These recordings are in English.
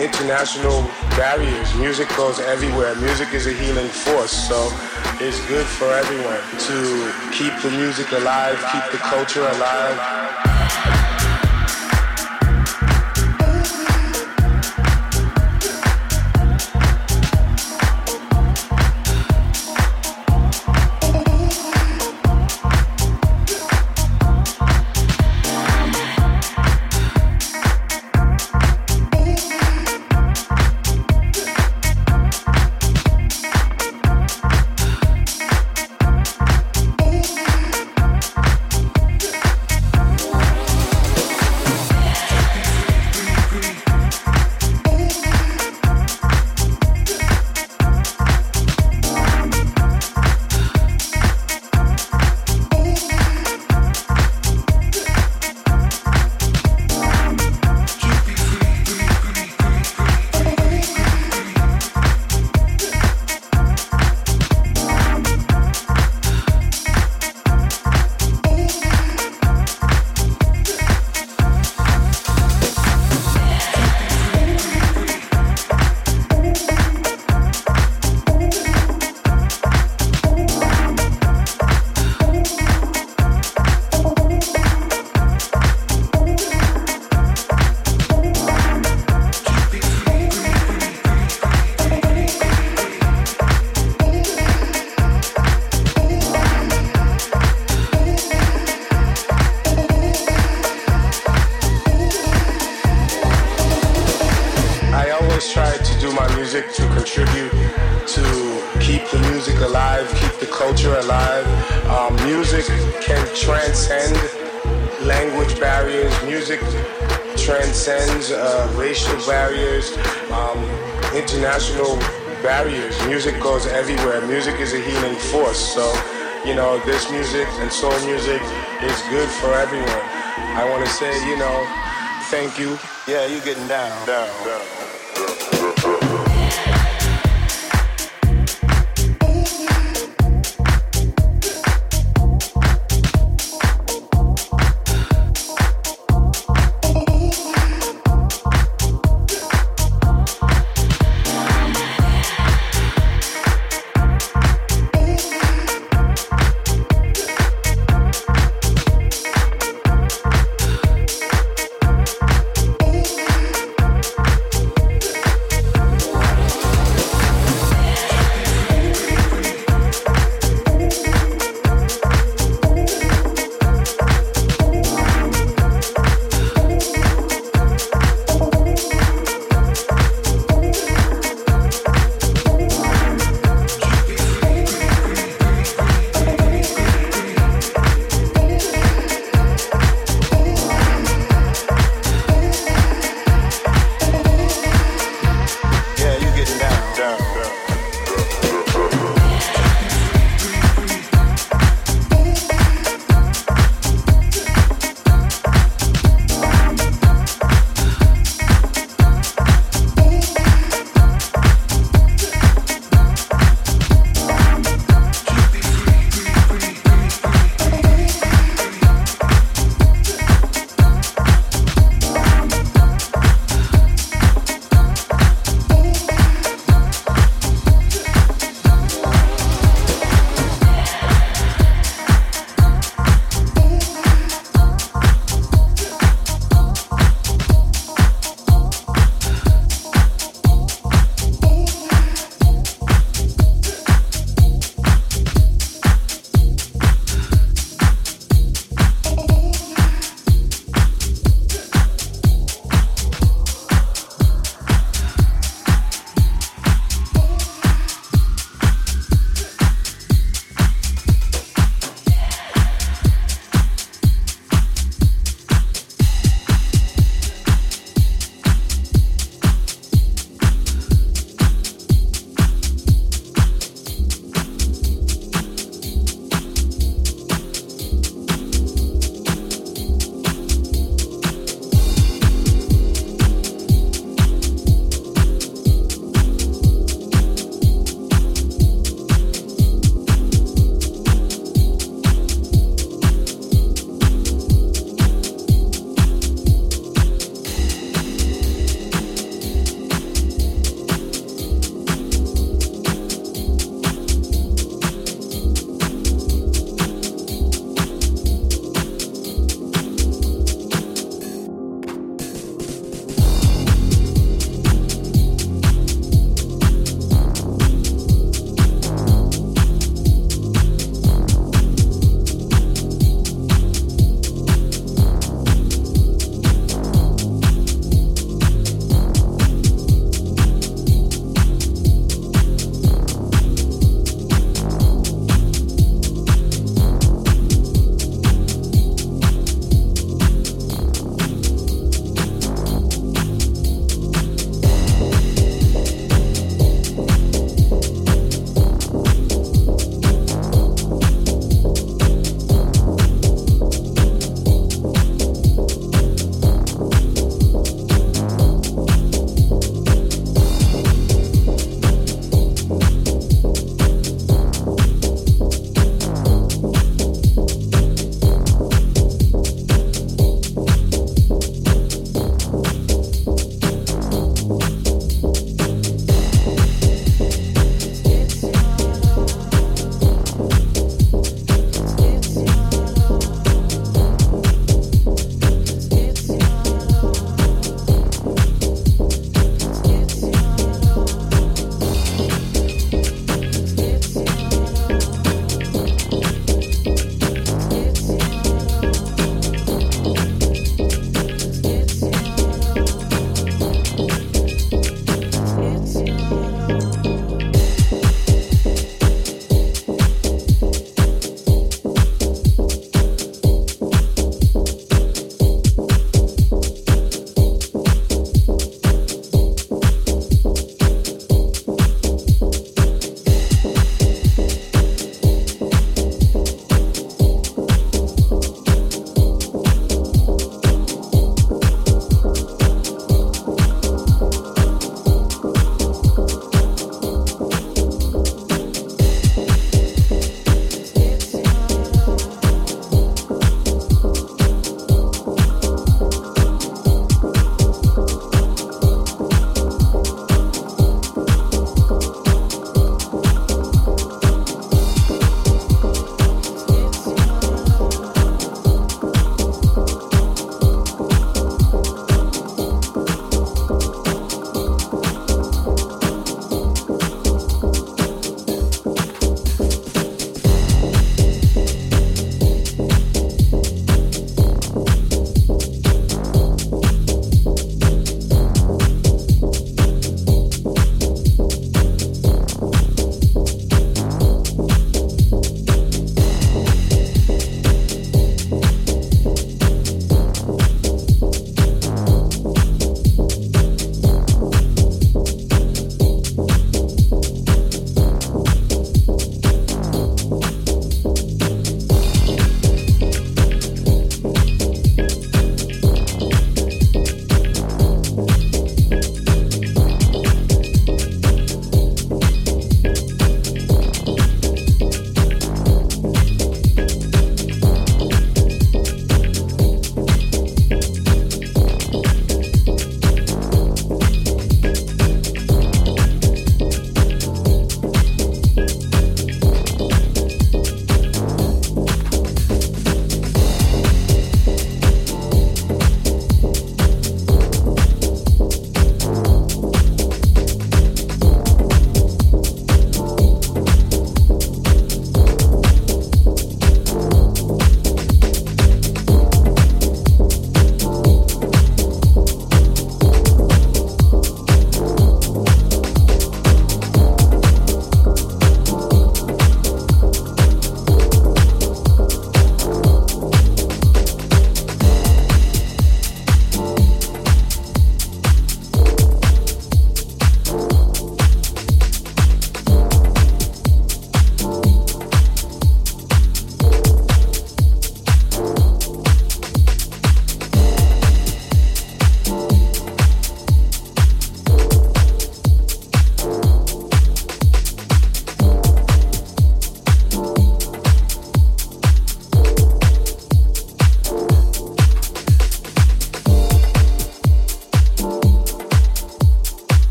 International barriers. Music goes everywhere. Music is a healing force. So it's good for everyone to keep the music alive, keep the culture alive. This music and soul music is good for everyone. I want to say, you know, thank you. Yeah, you're getting down, down, down.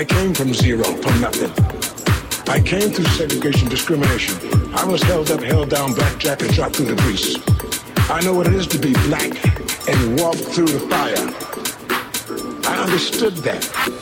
I came from zero, from nothing. I came through segregation, discrimination. I was held up, held down, blackjack, and shot through the grease. I know what it is to be black and walk through the fire. I understood that.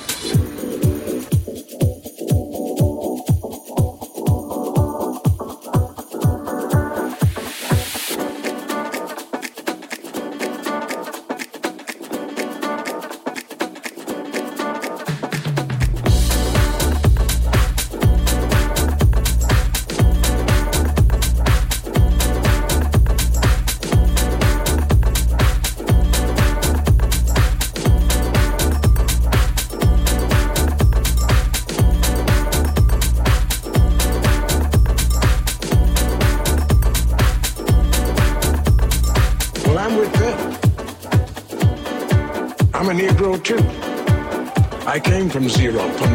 From zero,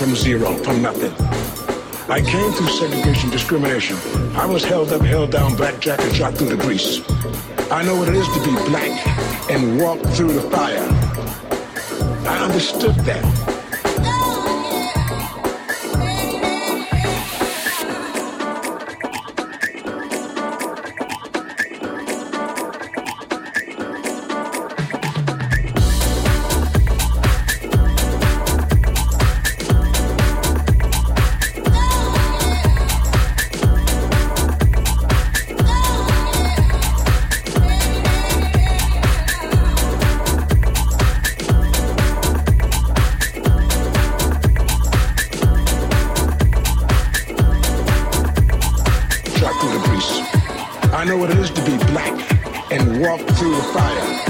from zero, from nothing. I came through segregation, discrimination. I was held up, held down, blackjack, and shot through the grease. I know what it is to be black and walk through the fire. I understood that. Know what it is to be black and walk through the fire.